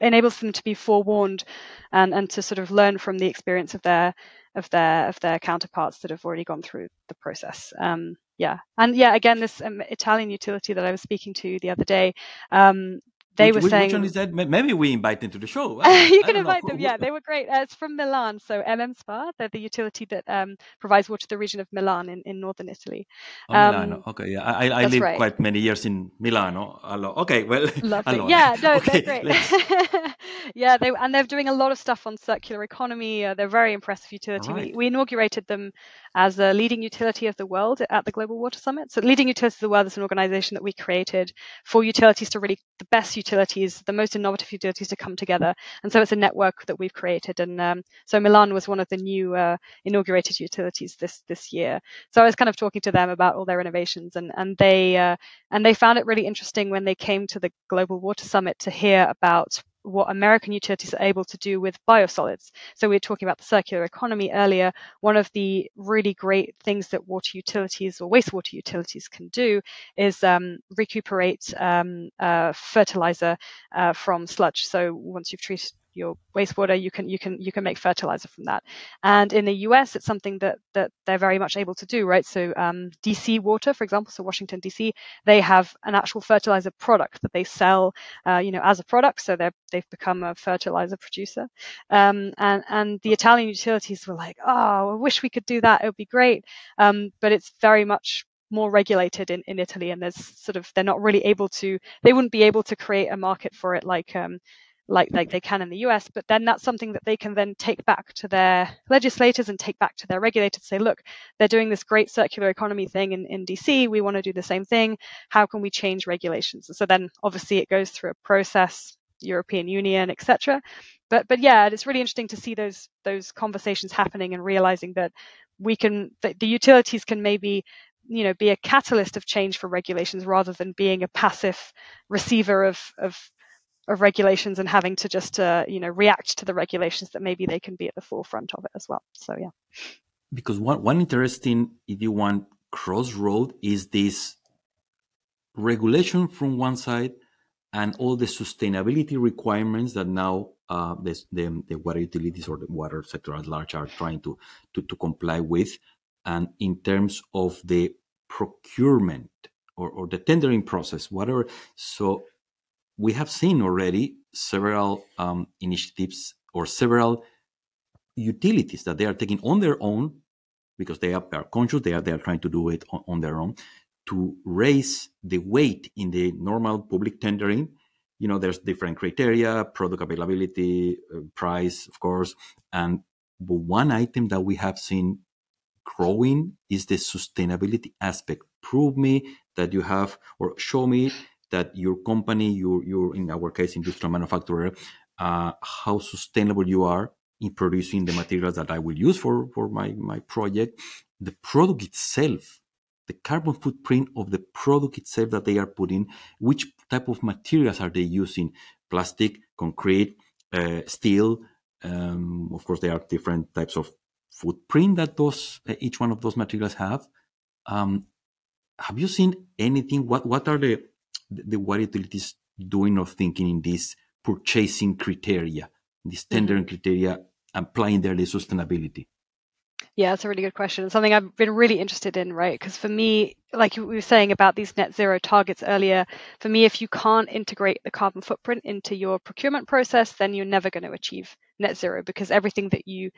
enables them to be forewarned and and to sort of learn from the experience of their of their of their counterparts that have already gone through the process. Um, yeah, and yeah, again, this um, Italian utility that I was speaking to the other day, um, they which, were saying which one is that maybe we invite them to the show you can invite know. them yeah they were great uh, it's from milan so mm spa they're the utility that um, provides water to the region of milan in, in northern italy oh, um, Milano. okay yeah i, I lived right. quite many years in milano okay well Lovely. yeah no okay, they're great yeah they and they're doing a lot of stuff on circular economy uh, they're very impressive utility right. we, we inaugurated them as a leading utility of the world at the global water summit so leading utility of the world is an organization that we created for utilities to really the best utilities, the most innovative utilities to come together. And so it's a network that we've created. And um, so Milan was one of the new uh, inaugurated utilities this this year. So I was kind of talking to them about all their innovations, and and they uh, and they found it really interesting when they came to the Global Water Summit to hear about what American utilities are able to do with biosolids. So we were talking about the circular economy earlier. One of the really great things that water utilities or wastewater utilities can do is um, recuperate um, uh, fertilizer uh, from sludge. So once you've treated your wastewater, you can you can you can make fertilizer from that. And in the US, it's something that that they're very much able to do, right? So um, DC Water, for example, so Washington DC, they have an actual fertilizer product that they sell, uh, you know, as a product. So they're they've become a fertilizer producer. Um, and and the Italian utilities were like, oh, I wish we could do that. It would be great. Um, but it's very much more regulated in, in Italy, and there's sort of they're not really able to they wouldn't be able to create a market for it like um, like like they can in the US. But then that's something that they can then take back to their legislators and take back to their regulators. Say, look, they're doing this great circular economy thing in, in DC. We want to do the same thing. How can we change regulations? And so then obviously it goes through a process, European Union, etc. But but yeah, it's really interesting to see those those conversations happening and realizing that we can the, the utilities can maybe you know be a catalyst of change for regulations rather than being a passive receiver of of of regulations and having to just uh, you know react to the regulations that maybe they can be at the forefront of it as well so yeah because one, one interesting if you want crossroad is this regulation from one side and all the sustainability requirements that now uh, the, the, the, water utilities or the water sector at large are trying to, to, to comply with and in terms of the procurement or, or the tendering process, whatever. So we have seen already several um, initiatives or several utilities that they are taking on their own because they are, are conscious they are they are trying to do it on, on, their own to raise the weight in the normal public tendering you know there's different criteria product availability uh, price of course and one item that we have seen growing is the sustainability aspect. Prove me that you have, or show me that your company, your, your in our case, industrial manufacturer, uh, how sustainable you are in producing the materials that I will use for, for my, my project. The product itself, the carbon footprint of the product itself that they are putting, which type of materials are they using? Plastic, concrete, uh, steel. Um, of course, there are different types of footprint that those uh, each one of those materials have. Um, have you seen anything? What what are the the water utilities doing or thinking in this purchasing criteria, this tendering mm-hmm. criteria, applying their sustainability? Yeah, that's a really good question. something I've been really interested in, right? Because for me, like we were saying about these net zero targets earlier, for me, if you can't integrate the carbon footprint into your procurement process, then you're never going to achieve net zero because everything that you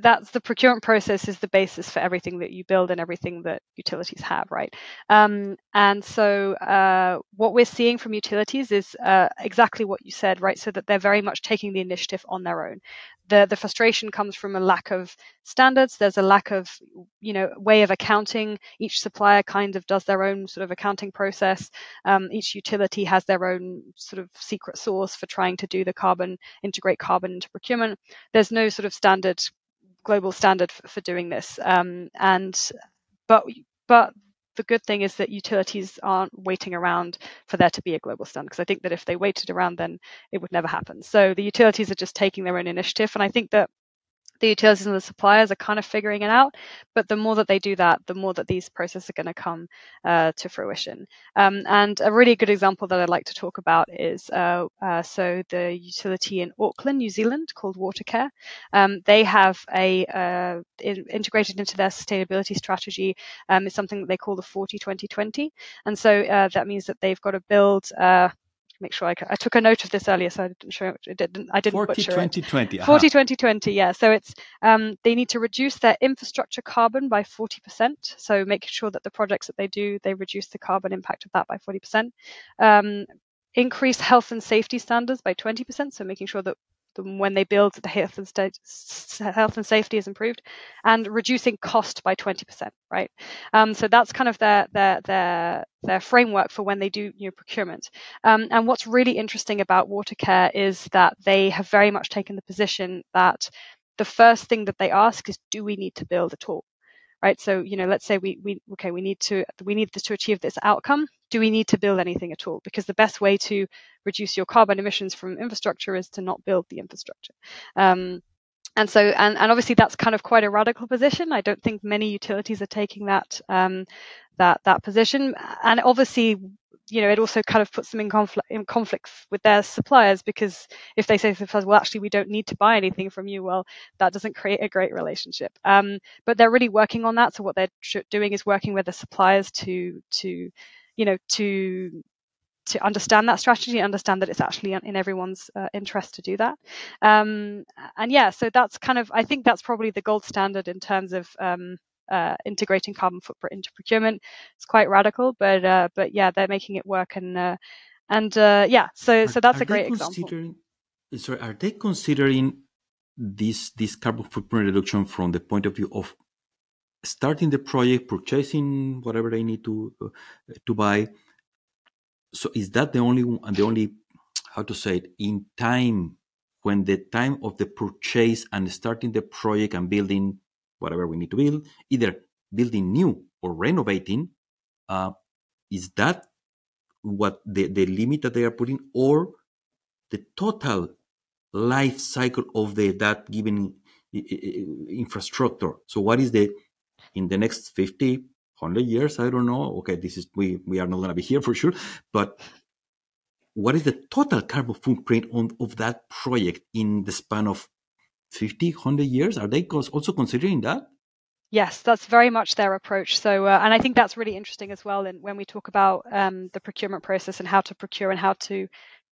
that's the procurement process is the basis for everything that you build and everything that utilities have, right? Um, and so uh, what we're seeing from utilities is uh, exactly what you said, right? So that they're very much taking the initiative on their own. The the frustration comes from a lack of standards. There's a lack of you know way of accounting. Each supplier kind of does their own sort of accounting process. Um, each utility has their own sort of secret source for trying to do the carbon integrate carbon into procurement. There's no sort of standard global standard for, for doing this. Um, and but but the good thing is that utilities aren't waiting around for there to be a global standard because I think that if they waited around, then it would never happen. So the utilities are just taking their own initiative, and I think that the utilities and the suppliers are kind of figuring it out. But the more that they do that, the more that these processes are going to come uh, to fruition. Um, and a really good example that I'd like to talk about is uh, uh, so the utility in Auckland, New Zealand, called Watercare. Um, they have a uh, in, integrated into their sustainability strategy. Um, is something that they call the 40 20 20. And so uh, that means that they've got to build uh, make sure I, I took a note of this earlier, so I didn't show it. Didn't I didn't 40, butcher 20, it. 20, uh-huh. 40, 20, 20, yeah. So it's um, they need to reduce their infrastructure carbon by 40%. So making sure that the projects that they do, they reduce the carbon impact of that by 40%. Um, increase health and safety standards by 20%. So making sure that when they build, the health and, health and safety is improved, and reducing cost by 20%. Right. Um, so that's kind of their their their their framework for when they do new procurement. Um, and what's really interesting about Watercare is that they have very much taken the position that the first thing that they ask is, do we need to build at all? Right? So, you know, let's say we, we okay, we need to we need to achieve this outcome. Do we need to build anything at all? Because the best way to reduce your carbon emissions from infrastructure is to not build the infrastructure. Um, and so, and, and obviously that's kind of quite a radical position. I don't think many utilities are taking that um, that that position. And obviously, you know, it also kind of puts them in conflict in with their suppliers because if they say to themselves, well, actually, we don't need to buy anything from you, well, that doesn't create a great relationship. Um, but they're really working on that. So what they're doing is working with the suppliers to to you know to to understand that strategy, understand that it's actually in everyone's uh, interest to do that. Um, and yeah, so that's kind of I think that's probably the gold standard in terms of um, uh, integrating carbon footprint into procurement. It's quite radical, but uh, but yeah, they're making it work, and uh, and uh, yeah, so so that's a great example. Sorry, are they considering this this carbon footprint reduction from the point of view of starting the project, purchasing whatever they need to uh, to buy? So is that the only the only how to say it in time when the time of the purchase and starting the project and building whatever we need to build, either building new or renovating, uh, is that what the, the limit that they are putting, or the total life cycle of the that given infrastructure? So, what is the in the next 50, 100 years? I don't know. Okay, this is we we are not going to be here for sure, but what is the total carbon footprint on, of that project in the span of 50, 100 years? Are they also considering that? Yes, that's very much their approach. So, uh, and I think that's really interesting as well. And when we talk about um, the procurement process and how to procure and how to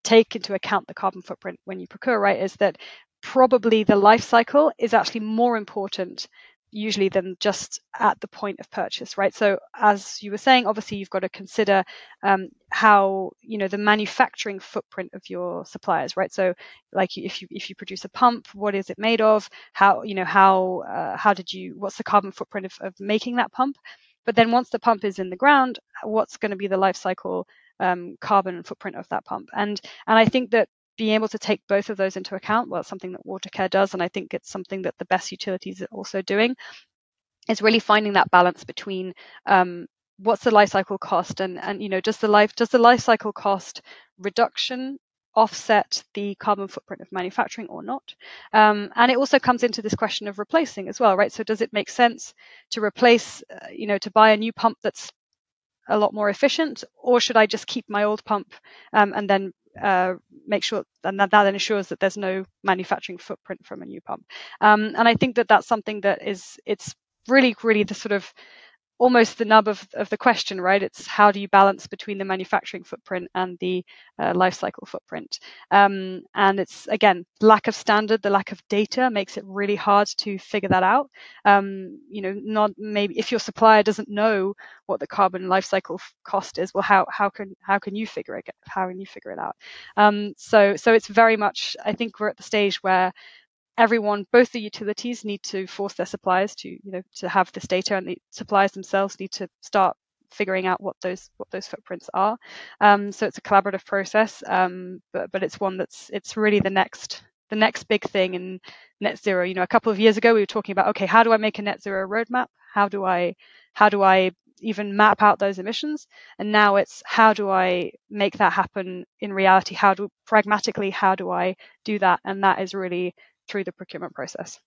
take into account the carbon footprint when you procure, right, is that probably the life cycle is actually more important usually than just at the point of purchase, right? So as you were saying, obviously you've got to consider um, how you know the manufacturing footprint of your suppliers, right? So like if you if you produce a pump, what is it made of? How you know how uh, how did you what's the carbon footprint of, of making that pump? But then once the pump is in the ground, what's going to be the life cycle um, carbon footprint of that pump? And and I think that being able to take both of those into account, well, it's something that Watercare does, and I think it's something that the best utilities are also doing, is really finding that balance between um, what's the life cycle cost and and you know does the life does the life cycle cost reduction offset the carbon footprint of manufacturing or not? Um, and it also comes into this question of replacing as well right? So does it make sense to replace uh, you know to buy a new pump that's a lot more efficient or should i just keep my old pump um, and then uh, make sure and that, that ensures that there's no manufacturing footprint from a new pump. Um, and I think that that's something that is it's really really the sort of almost the nub of, of the question, right? It's how do you balance between the manufacturing footprint and the uh, life cycle footprint? Um, and it's again lack of standard, the lack of data makes it really hard to figure that out. Um, you know, not maybe if your supplier doesn't know what the carbon life cycle cost is, well, how how can how can you figure it? How can you figure it out? Um, so so it's very much. I think we're at the stage where everyone, both the utilities need to force their suppliers to, you know, to have this data, and the suppliers themselves need to start figuring out what those what those footprints are. Um, so it's a collaborative process, um, but but it's one that's it's really the next the next big thing in net zero. You know, a couple of years ago we were talking about okay, how do I make a net zero roadmap? How do I how do I even map out those emissions? And now it's how do I make that happen in reality? How do pragmatically how do I do that? And that is really through the procurement process.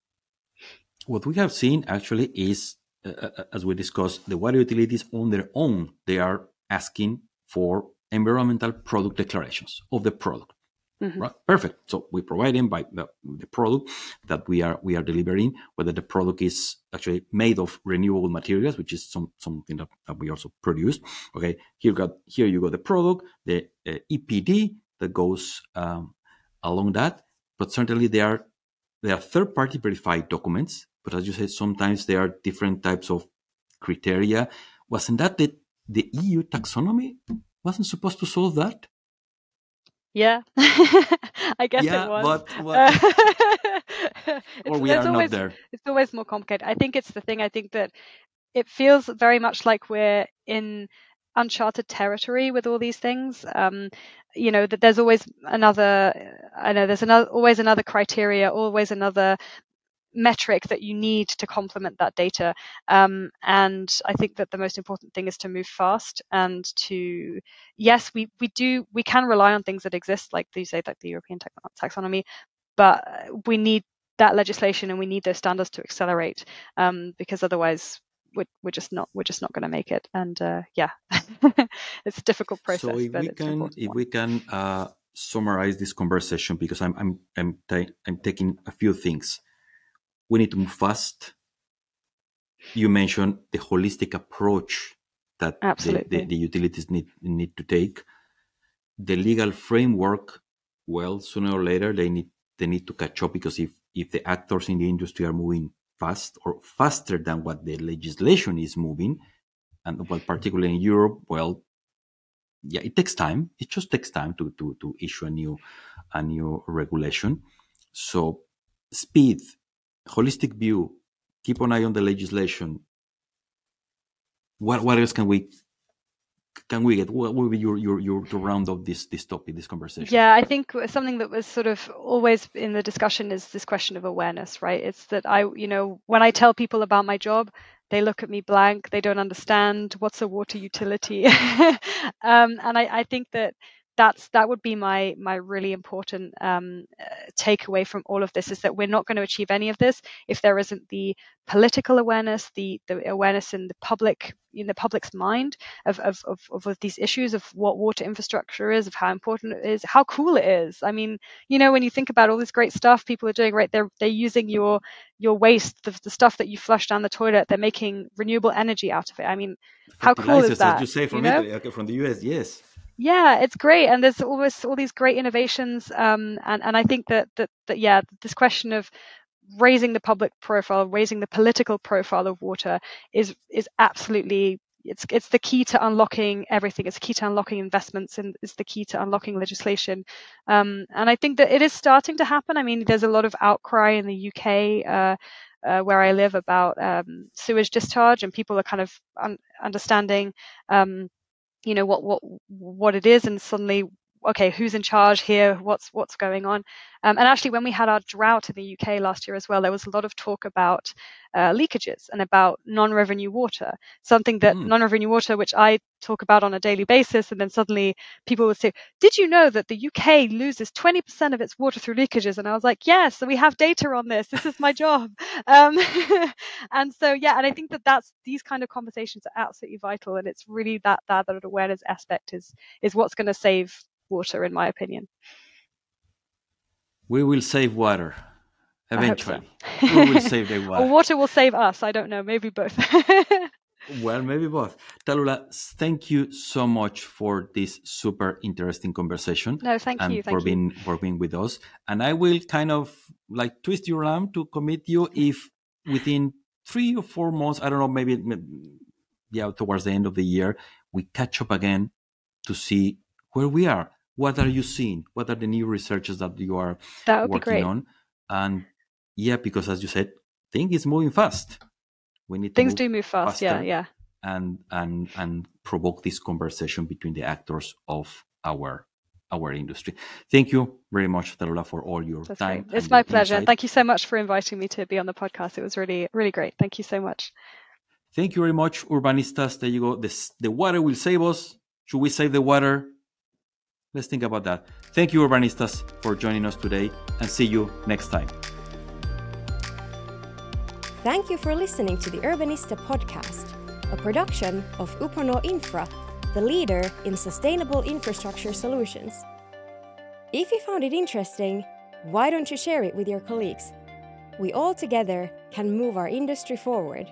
What we have seen actually is, uh, uh, uh, as we discussed, the water utilities on their own, they are asking for environmental product declarations of the product. Mm-hmm. Right, perfect. So we provide them by the, the, product that we are we are delivering, whether the product is actually made of renewable materials, which is some something that, that we also produce. Okay, here got here you got the product, the uh, EPD that goes um, along that, but certainly there are there are third party verified documents, but as you said, sometimes there are different types of criteria. Wasn't that the, the EU taxonomy wasn't supposed to solve that? Yeah, I guess yeah, it was. But, but or we are always, not there. It's always more complicated. I think it's the thing. I think that it feels very much like we're in uncharted territory with all these things. Um, you know that there's always another. I know there's another always another criteria, always another metric that you need to complement that data. Um, and I think that the most important thing is to move fast and to yes, we we do we can rely on things that exist, like you say, like the European taxonomy, but we need that legislation and we need those standards to accelerate um, because otherwise we're, we're just not we're just not going to make it. And uh, yeah, it's a difficult process. So if we can if we can uh, summarize this conversation because I'm I'm I'm ta- I'm taking a few things. We need to move fast. You mentioned the holistic approach that the, the, the utilities need need to take. The legal framework, well, sooner or later they need they need to catch up because if if the actors in the industry are moving fast or faster than what the legislation is moving, and well, particularly in Europe, well, yeah, it takes time. It just takes time to to to issue a new a new regulation. So speed, holistic view, keep an eye on the legislation. What what else can we can we get? What would be your, your, your to round up this this topic, this conversation? Yeah, I think something that was sort of always in the discussion is this question of awareness, right? It's that I, you know, when I tell people about my job, they look at me blank. They don't understand what's a water utility, um, and I, I think that that's that would be my my really important um, uh, takeaway from all of this is that we're not going to achieve any of this if there isn't the political awareness, the the awareness in the public in the public's mind of of, of, of these issues of what water infrastructure is, of how important it is, how cool it is. I mean, you know, when you think about all this great stuff people are doing, right? They're they're using your your waste, the, the stuff that you flush down the toilet. They're making renewable energy out of it. I mean, how cool is that? As you say from you know? Italy, okay, from the US, yes yeah it's great and there's always all these great innovations um, and and i think that, that that yeah this question of raising the public profile raising the political profile of water is is absolutely it's it's the key to unlocking everything. It's the key to unlocking investments and it's the key to unlocking legislation. Um, and i think that it is starting to happen. I mean there's a lot of outcry in the uk uh, uh, where I live about um, sewage discharge, and people are kind of un- understanding um, you know what what what it is and suddenly okay who's in charge here? What's what's going on? Um, and actually when we had our drought in the uk last year as well there was a lot of talk about uh, leakages and about non-revenue water something that mm. non-revenue water which i talk about on a daily basis and then suddenly people would say did you know that the uk loses 20% of its water through leakages? And i was like yes so we have data on this. This is my job. Um, and so yeah and i think that that's these kind of conversations are absolutely vital and it's really that that, that awareness aspect is is what's going to save water in my opinion we will save water Eventually, so. we will save the water. or water will save us. I don't know. Maybe both. well, maybe both. Tallulah, thank you so much for this super interesting conversation. No, thank and you. Thank for you. being for being with us. And I will kind of like twist your arm to commit you if within three or four months, I don't know, maybe yeah, towards the end of the year, we catch up again to see where we are. What are you seeing? What are the new researches that you are that working on? And yeah, because as you said, things is moving fast. We need things move do move fast. Yeah, yeah. And and and provoke this conversation between the actors of our our industry. Thank you very much, Tallulah, for all your That's time. Great. It's my pleasure. Insight. Thank you so much for inviting me to be on the podcast. It was really, really great. Thank you so much. Thank you very much, Urbanistas. There you go. This, the water will save us. Should we save the water? Let's think about that. Thank you, Urbanistas, for joining us today, and see you next time. Thank you for listening to the Urbanista podcast, a production of Uponor Infra, the leader in sustainable infrastructure solutions. If you found it interesting, why don't you share it with your colleagues? We all together can move our industry forward.